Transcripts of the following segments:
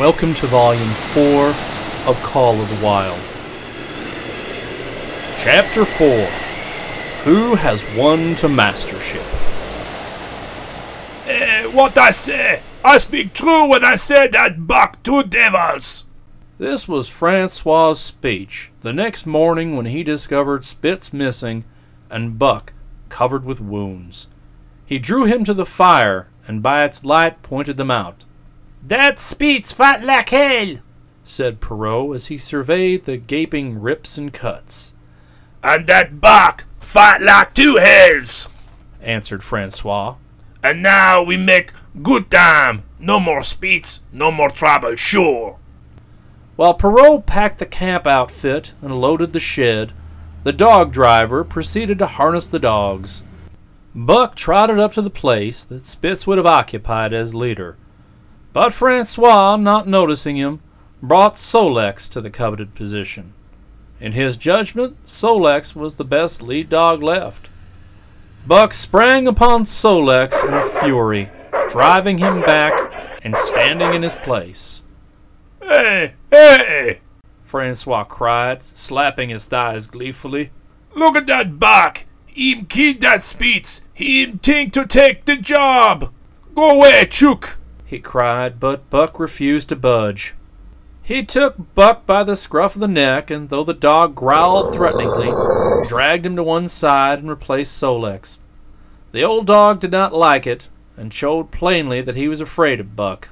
Welcome to Volume 4 of Call of the Wild. Chapter 4 Who Has Won to Mastership? Eh, what I say? I speak true when I say that Buck two devils. This was Francois' speech the next morning when he discovered Spitz missing and Buck covered with wounds. He drew him to the fire and by its light pointed them out. That Spitz fight like hell, said Perrault as he surveyed the gaping rips and cuts. And that Buck fight like two hells, answered Francois. And now we make good time. No more Spitz, no more trouble, sure. While Perrault packed the camp outfit and loaded the shed, the dog driver proceeded to harness the dogs. Buck trotted up to the place that Spitz would have occupied as leader. But Francois, not noticing him, brought Sol-leks to the coveted position. In his judgment, Sol-leks was the best lead dog left. Buck sprang upon Sol-leks in a fury, driving him back and standing in his place. Hey, hey! Francois cried, slapping his thighs gleefully. Look at that Buck! Him kid that Spitz! Him think to take the job! Go away, Chook! He cried, but Buck refused to budge. He took Buck by the scruff of the neck, and though the dog growled threateningly, dragged him to one side and replaced Sol-leks. The old dog did not like it, and showed plainly that he was afraid of Buck.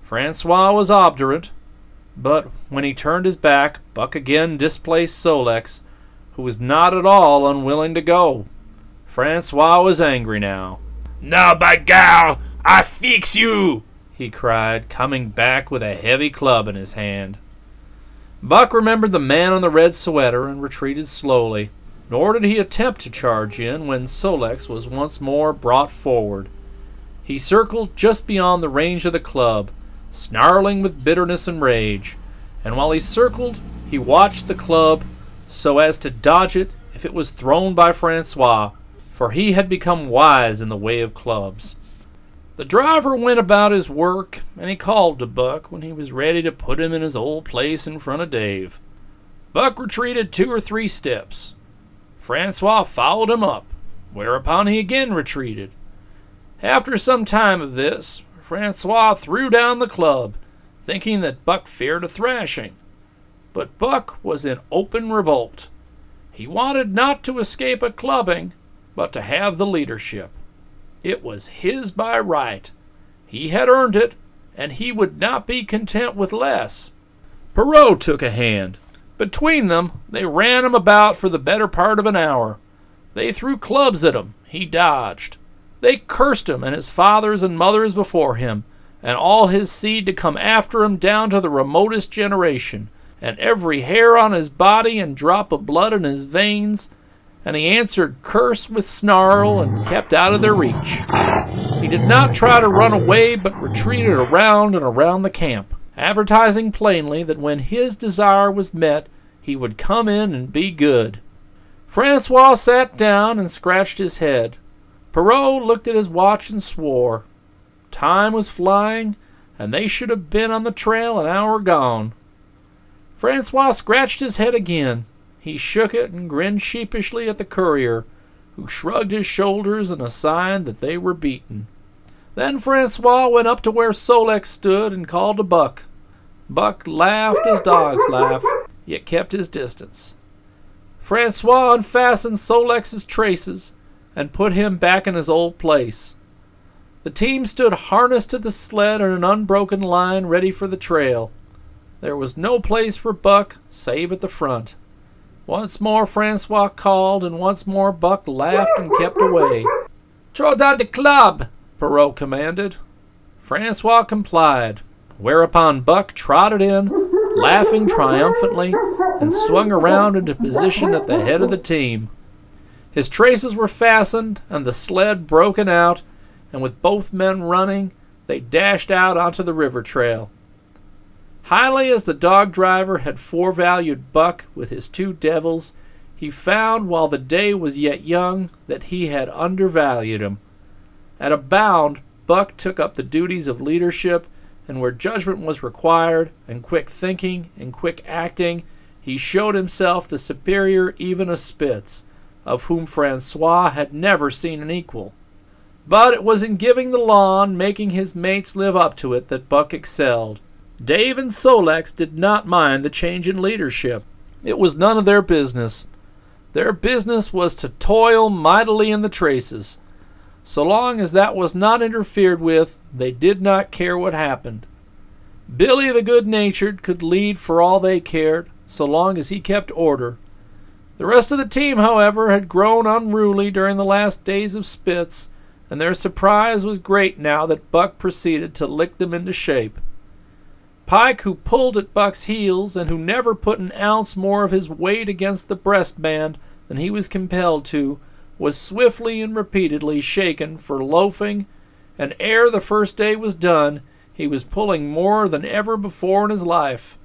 Francois was obdurate, but when he turned his back, Buck again displaced Sol-leks, who was not at all unwilling to go. Francois was angry now. Now, by gal, I fix you! he cried, coming back with a heavy club in his hand. Buck remembered the man on the red sweater and retreated slowly, nor did he attempt to charge in when Sol-leks was once more brought forward. He circled just beyond the range of the club, snarling with bitterness and rage, and while he circled, he watched the club so as to dodge it if it was thrown by Francois, for he had become wise in the way of clubs. The driver went about his work, and he called to Buck when he was ready to put him in his old place in front of Dave. Buck retreated two or three steps. Francois followed him up, whereupon he again retreated. After some time of this, Francois threw down the club, thinking that Buck feared a thrashing. But Buck was in open revolt. He wanted not to escape a clubbing, but to have the leadership. It was his by right. He had earned it, and he would not be content with less. Perrault took a hand. Between them, they ran him about for the better part of an hour. They threw clubs at him. He dodged. They cursed him and his fathers and mothers before him, and all his seed to come after him down to the remotest generation, and every hair on his body and drop of blood in his veins and he answered curse with snarl and kept out of their reach. He did not try to run away, but retreated around and around the camp, advertising plainly that when his desire was met, he would come in and be good. Francois sat down and scratched his head. Perrault looked at his watch and swore. Time was flying, and they should have been on the trail an hour gone. Francois scratched his head again. He shook it and grinned sheepishly at the courier, who shrugged his shoulders in a sign that they were beaten. Then Francois went up to where Sol-leks stood and called to Buck. Buck laughed as dogs laugh, yet kept his distance. Francois unfastened Sol-leks's traces and put him back in his old place. The team stood harnessed to the sled in an unbroken line ready for the trail. There was no place for Buck save at the front. Once more Francois called, and once more Buck laughed and kept away. Throw down the club, Perrault commanded. Francois complied, whereupon Buck trotted in, laughing triumphantly, and swung around into position at the head of the team. His traces were fastened and the sled broken out, and with both men running, they dashed out onto the river trail. Highly as the dog driver had forevalued Buck with his two devils, he found while the day was yet young that he had undervalued him. At a bound, Buck took up the duties of leadership and where judgment was required, and quick thinking and quick acting, he showed himself the superior even of Spitz, of whom Francois had never seen an equal. But it was in giving the law and making his mates live up to it that Buck excelled. Dave and Sol-leks did not mind the change in leadership. It was none of their business. Their business was to toil mightily in the traces. So long as that was not interfered with, they did not care what happened. Billy the good natured could lead for all they cared, so long as he kept order. The rest of the team, however, had grown unruly during the last days of Spitz, and their surprise was great now that Buck proceeded to lick them into shape. Pike, who pulled at Buck's heels and who never put an ounce more of his weight against the breastband than he was compelled to, was swiftly and repeatedly shaken for loafing, and ere the first day was done, he was pulling more than ever before in his life.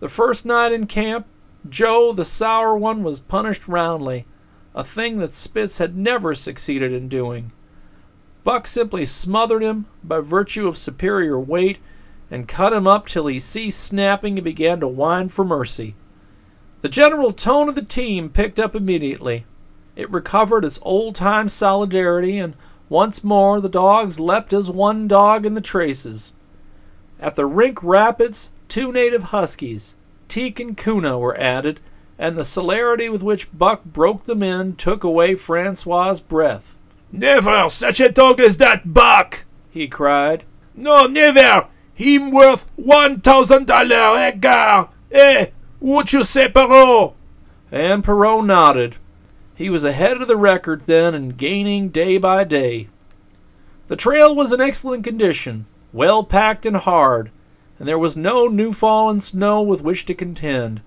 The first night in camp, Joe, the sour one, was punished roundly, a thing that Spitz had never succeeded in doing. Buck simply smothered him by virtue of superior weight and cut him up till he ceased snapping and began to whine for mercy. The general tone of the team picked up immediately. It recovered its old time solidarity, and once more the dogs leapt as one dog in the traces. At the Rink Rapids, two native huskies, Teek and Koona, were added, and the celerity with which Buck broke them in took away Francois's breath. Never such a dog as that Buck! he cried. No, never! Him worth one thousand dollar, eh, gar? Eh, what you say, Perrault? And Perrault nodded. He was ahead of the record then and gaining day by day. The trail was in excellent condition, well packed and hard, and there was no new fallen snow with which to contend.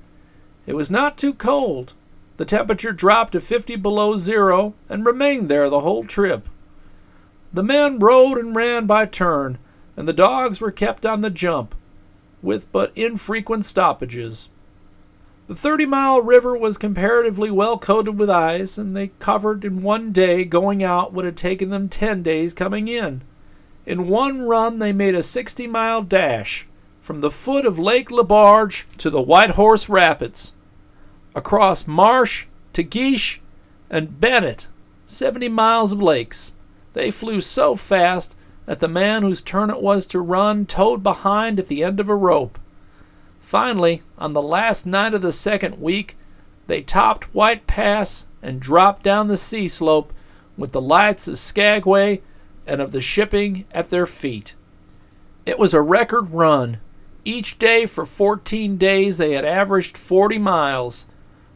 It was not too cold. The temperature dropped to 50 below zero and remained there the whole trip. The men rode and ran by turn, and the dogs were kept on the jump, with but infrequent stoppages. The 30 mile river was comparatively well coated with ice, and they covered in one day going out what had taken them 10 days coming in. In one run, they made a 60 mile dash from the foot of Lake Le Barge to the White Horse Rapids, across Marsh Tagish and Bennett, 70 miles of lakes. They flew so fast that the man whose turn it was to run towed behind at the end of a rope. Finally, on the last night of the second week, they topped White Pass and dropped down the sea slope with the lights of Skagway and of the shipping at their feet. It was a record run. Each day for 14 days they had averaged 40 miles.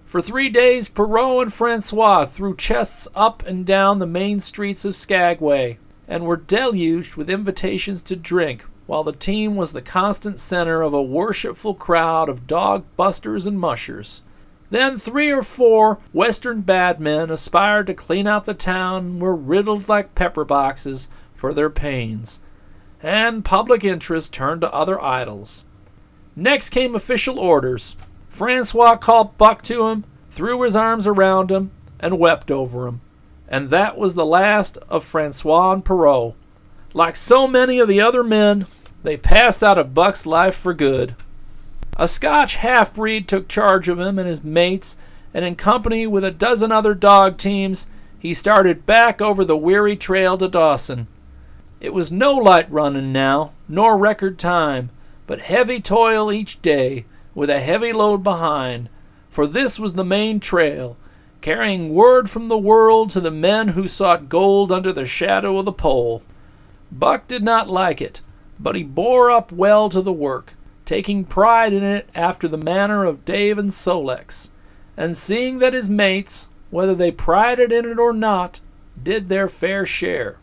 For three days, Perrault and Francois threw chests up and down the main streets of Skagway and were deluged with invitations to drink, while the team was the constant center of a worshipful crowd of dog busters and mushers. Then three or four western bad men aspired to clean out the town and were riddled like pepper boxes for their pains. And public interest turned to other idols. Next came official orders. Francois called Buck to him, threw his arms around him, and wept over him and that was the last of Francois and Perrault. Like so many of the other men, they passed out of Buck's life for good. A Scotch half breed took charge of him and his mates, and in company with a dozen other dog teams, he started back over the weary trail to Dawson. It was no light running now, nor record time, but heavy toil each day, with a heavy load behind, for this was the main trail, carrying word from the world to the men who sought gold under the shadow of the pole. Buck did not like it, but he bore up well to the work, taking pride in it after the manner of Dave and Sol-leks, and seeing that his mates, whether they prided in it or not, did their fair share.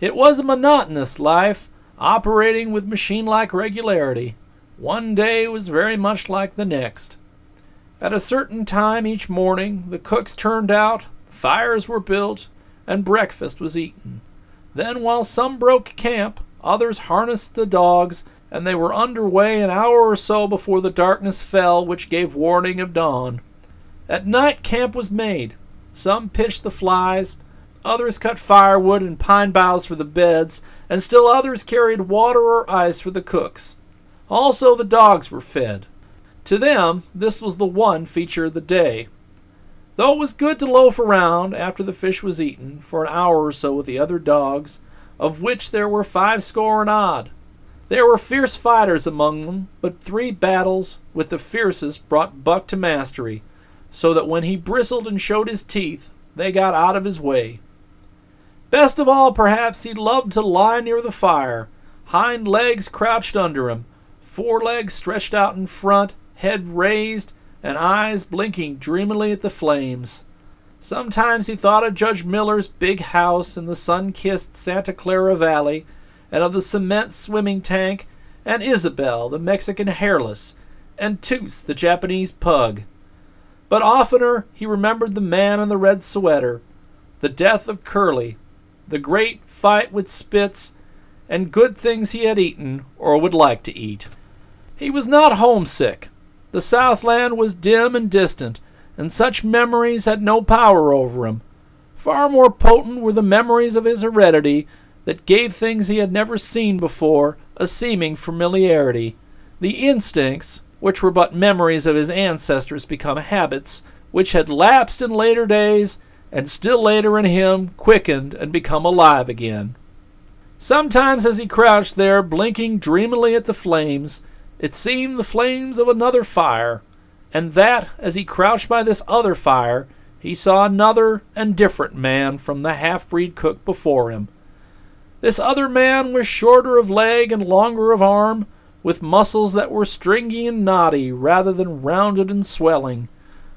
It was a monotonous life, operating with machine like regularity. One day was very much like the next. At a certain time each morning, the cooks turned out, fires were built, and breakfast was eaten. Then, while some broke camp, others harnessed the dogs, and they were under way an hour or so before the darkness fell, which gave warning of dawn. At night, camp was made. Some pitched the flies, others cut firewood and pine boughs for the beds, and still others carried water or ice for the cooks. Also, the dogs were fed. To them, this was the one feature of the day. Though it was good to loaf around after the fish was eaten for an hour or so with the other dogs, of which there were five score and odd. There were fierce fighters among them, but three battles with the fiercest brought Buck to mastery, so that when he bristled and showed his teeth, they got out of his way. Best of all, perhaps, he loved to lie near the fire, hind legs crouched under him, forelegs stretched out in front, head raised, and eyes blinking dreamily at the flames. Sometimes he thought of Judge Miller's big house in the sun kissed Santa Clara Valley, and of the cement swimming tank, and Ysabel, the Mexican hairless, and Toots, the Japanese pug. But oftener he remembered the man in the red sweater, the death of Curly, the great fight with Spitz, and good things he had eaten or would like to eat. He was not homesick. The Southland was dim and distant, and such memories had no power over him. Far more potent were the memories of his heredity that gave things he had never seen before a seeming familiarity. The instincts, which were but memories of his ancestors become habits, which had lapsed in later days, and still later in him quickened and become alive again. Sometimes as he crouched there, blinking dreamily at the flames, it seemed the flames of another fire, and that, as he crouched by this other fire, he saw another and different man from the half breed cook before him. This other man was shorter of leg and longer of arm, with muscles that were stringy and knotty rather than rounded and swelling.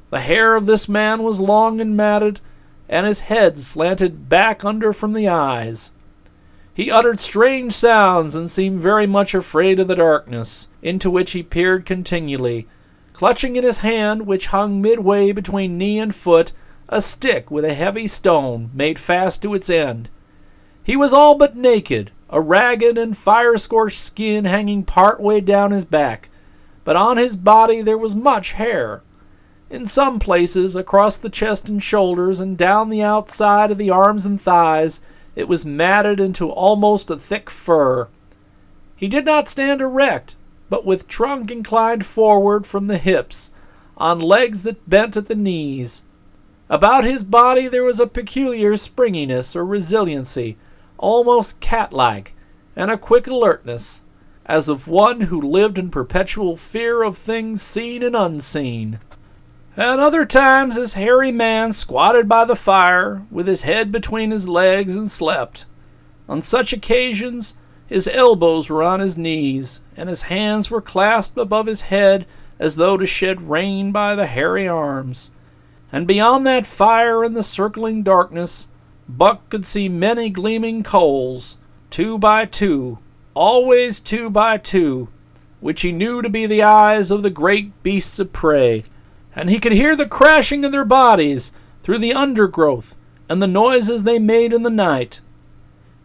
The hair of this man was long and matted, and his head slanted back under from the eyes. He uttered strange sounds and seemed very much afraid of the darkness, into which he peered continually, clutching in his hand, which hung midway between knee and foot, a stick with a heavy stone made fast to its end. He was all but naked, a ragged and fire scorched skin hanging part way down his back, but on his body there was much hair. In some places, across the chest and shoulders, and down the outside of the arms and thighs, it was matted into almost a thick fur. He did not stand erect, but with trunk inclined forward from the hips, on legs that bent at the knees. About his body there was a peculiar springiness or resiliency, almost cat like, and a quick alertness, as of one who lived in perpetual fear of things seen and unseen. At other times, this hairy man squatted by the fire, with his head between his legs, and slept. On such occasions, his elbows were on his knees, and his hands were clasped above his head as though to shed rain by the hairy arms. And beyond that fire in the circling darkness, Buck could see many gleaming coals, two by two, always two by two, which he knew to be the eyes of the great beasts of prey and he could hear the crashing of their bodies through the undergrowth and the noises they made in the night.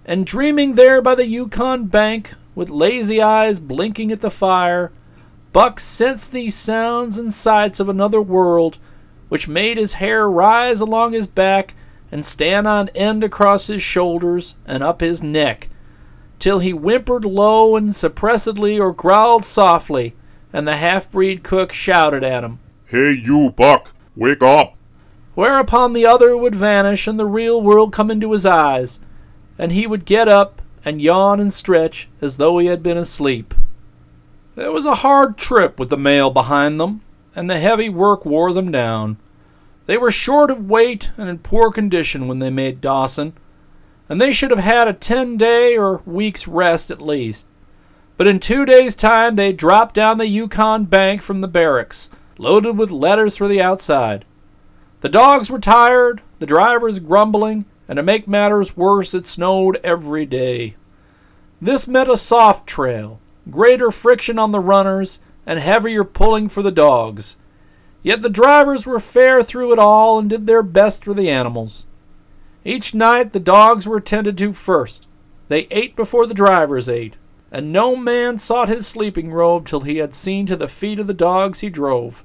And dreaming there by the Yukon bank, with lazy eyes blinking at the fire, Buck sensed these sounds and sights of another world, which made his hair rise along his back and stand on end across his shoulders and up his neck, till he whimpered low and suppressedly or growled softly, and the half breed cook shouted at him. Hey, you, Buck, wake up! Whereupon the other would vanish and the real world come into his eyes, and he would get up and yawn and stretch as though he had been asleep. It was a hard trip with the mail behind them, and the heavy work wore them down. They were short of weight and in poor condition when they made Dawson, and they should have had a ten day or week's rest at least. But in two days' time they dropped down the Yukon bank from the barracks loaded with letters for the outside. The dogs were tired, the drivers grumbling, and to make matters worse, it snowed every day. This meant a soft trail, greater friction on the runners, and heavier pulling for the dogs. Yet the drivers were fair through it all and did their best for the animals. Each night the dogs were attended to first. They ate before the drivers ate, and no man sought his sleeping robe till he had seen to the feet of the dogs he drove.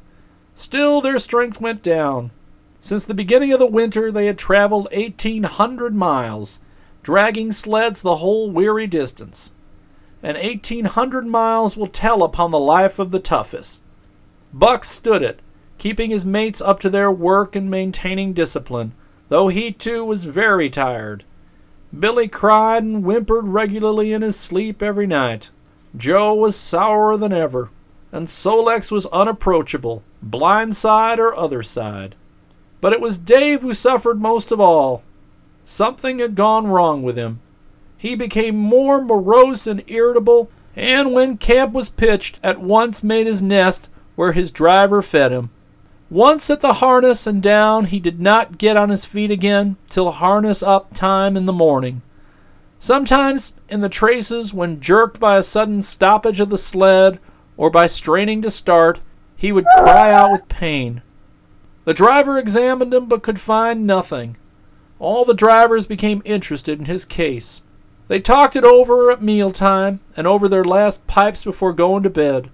Still, their strength went down. Since the beginning of the winter, they had traveled 1,800 miles, dragging sleds the whole weary distance. And 1,800 miles will tell upon the life of the toughest. Buck stood it, keeping his mates up to their work and maintaining discipline, though he too was very tired. Billy cried and whimpered regularly in his sleep every night. Joe was sourer than ever, and Sol-leks was unapproachable, blind side or other side. But it was Dave who suffered most of all. Something had gone wrong with him. He became more morose and irritable, and when camp was pitched, at once made his nest where his driver fed him. Once at the harness and down, he did not get on his feet again till harness up time in the morning. Sometimes in the traces, when jerked by a sudden stoppage of the sled or by straining to start, he would cry out with pain. The driver examined him but could find nothing. All the drivers became interested in his case. They talked it over at mealtime and over their last pipes before going to bed,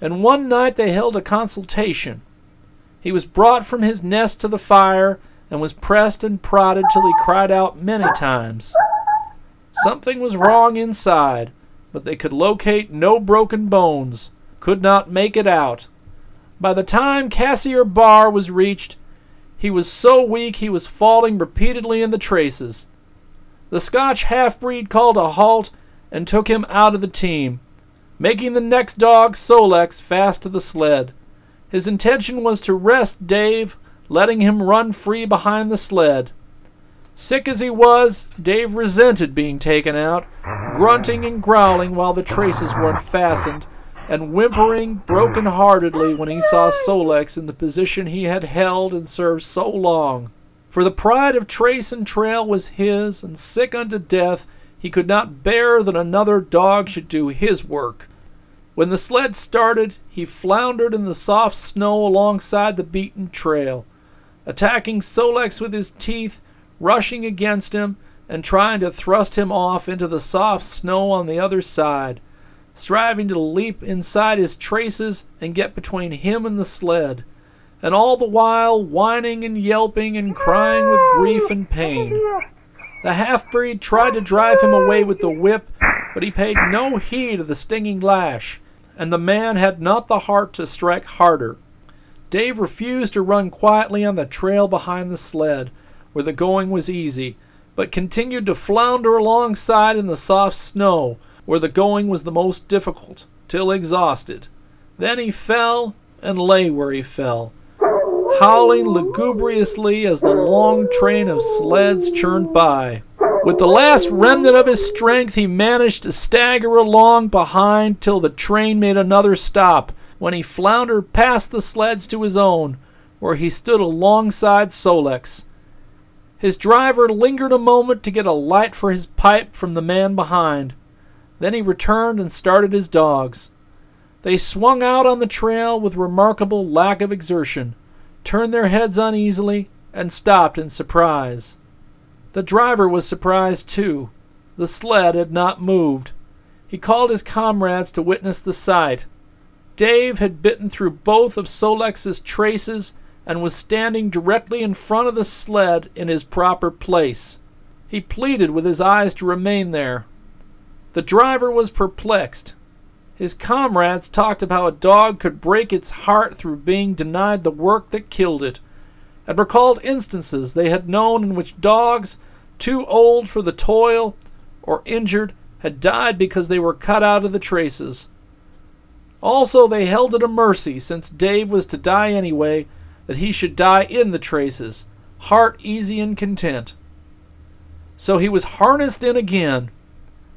and one night they held a consultation. He was brought from his nest to the fire and was pressed and prodded till he cried out many times. Something was wrong inside, but they could locate no broken bones, could not make it out. By the time Cassiar Bar was reached, he was so weak he was falling repeatedly in the traces. The Scotch half breed called a halt and took him out of the team, making the next dog, Sol-leks, fast to the sled. His intention was to rest Dave, letting him run free behind the sled. Sick as he was, Dave resented being taken out, grunting and growling while the traces were unfastened, and whimpering broken heartedly when he saw Sol-leks in the position he had held and served so long. For the pride of trace and trail was his, and sick unto death, he could not bear that another dog should do his work. When the sled started, he floundered in the soft snow alongside the beaten trail, attacking Sol-leks with his teeth, rushing against him, and trying to thrust him off into the soft snow on the other side, striving to leap inside his traces and get between him and the sled, and all the while whining and yelping and crying with grief and pain. The half breed tried to drive him away with the whip, but he paid no heed of the stinging lash and the man had not the heart to strike harder. Dave refused to run quietly on the trail behind the sled, where the going was easy, but continued to flounder alongside in the soft snow, where the going was the most difficult, till exhausted. Then he fell and lay where he fell, howling lugubriously as the long train of sleds churned by. With the last remnant of his strength, he managed to stagger along behind till the train made another stop, when he floundered past the sleds to his own, where he stood alongside Sol-leks. His driver lingered a moment to get a light for his pipe from the man behind. Then he returned and started his dogs. They swung out on the trail with remarkable lack of exertion, turned their heads uneasily, and stopped in surprise. The driver was surprised too. The sled had not moved. He called his comrades to witness the sight. Dave had bitten through both of Sol-leks's traces and was standing directly in front of the sled in his proper place. He pleaded with his eyes to remain there. The driver was perplexed. His comrades talked of how a dog could break its heart through being denied the work that killed it, and recalled instances they had known in which dogs too old for the toil, or injured, had died because they were cut out of the traces. Also, they held it a mercy, since Dave was to die anyway, that he should die in the traces, heart easy and content. So he was harnessed in again,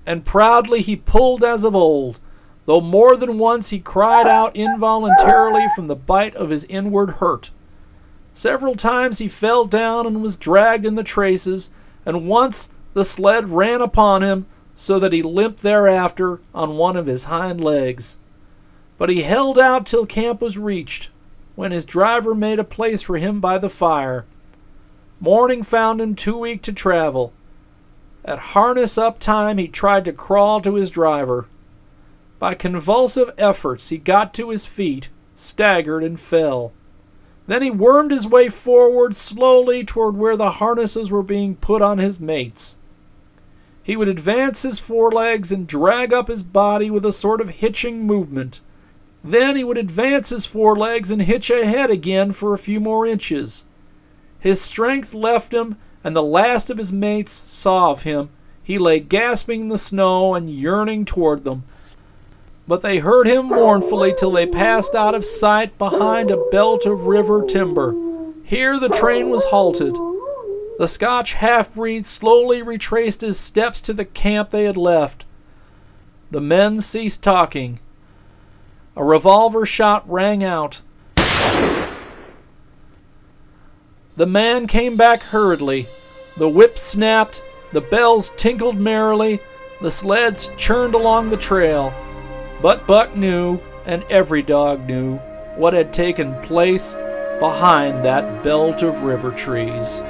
and proudly he pulled as of old, though more than once he cried out involuntarily from the bite of his inward hurt. Several times he fell down and was dragged in the traces, and once the sled ran upon him so that he limped thereafter on one of his hind legs. But he held out till camp was reached, when his driver made a place for him by the fire. Morning found him too weak to travel. At harness up time, he tried to crawl to his driver. By convulsive efforts, he got to his feet, staggered, and fell. Then he wormed his way forward slowly toward where the harnesses were being put on his mates. He would advance his forelegs and drag up his body with a sort of hitching movement. Then he would advance his forelegs and hitch ahead again for a few more inches. His strength left him, and the last of his mates saw of him. He lay gasping in the snow and yearning toward them. But they heard him mournfully till they passed out of sight behind a belt of river timber. Here the train was halted. The Scotch half breed slowly retraced his steps to the camp they had left. The men ceased talking. A revolver shot rang out. The man came back hurriedly. The whip snapped, the bells tinkled merrily, the sleds churned along the trail. But Buck knew, and every dog knew, what had taken place behind that belt of river trees.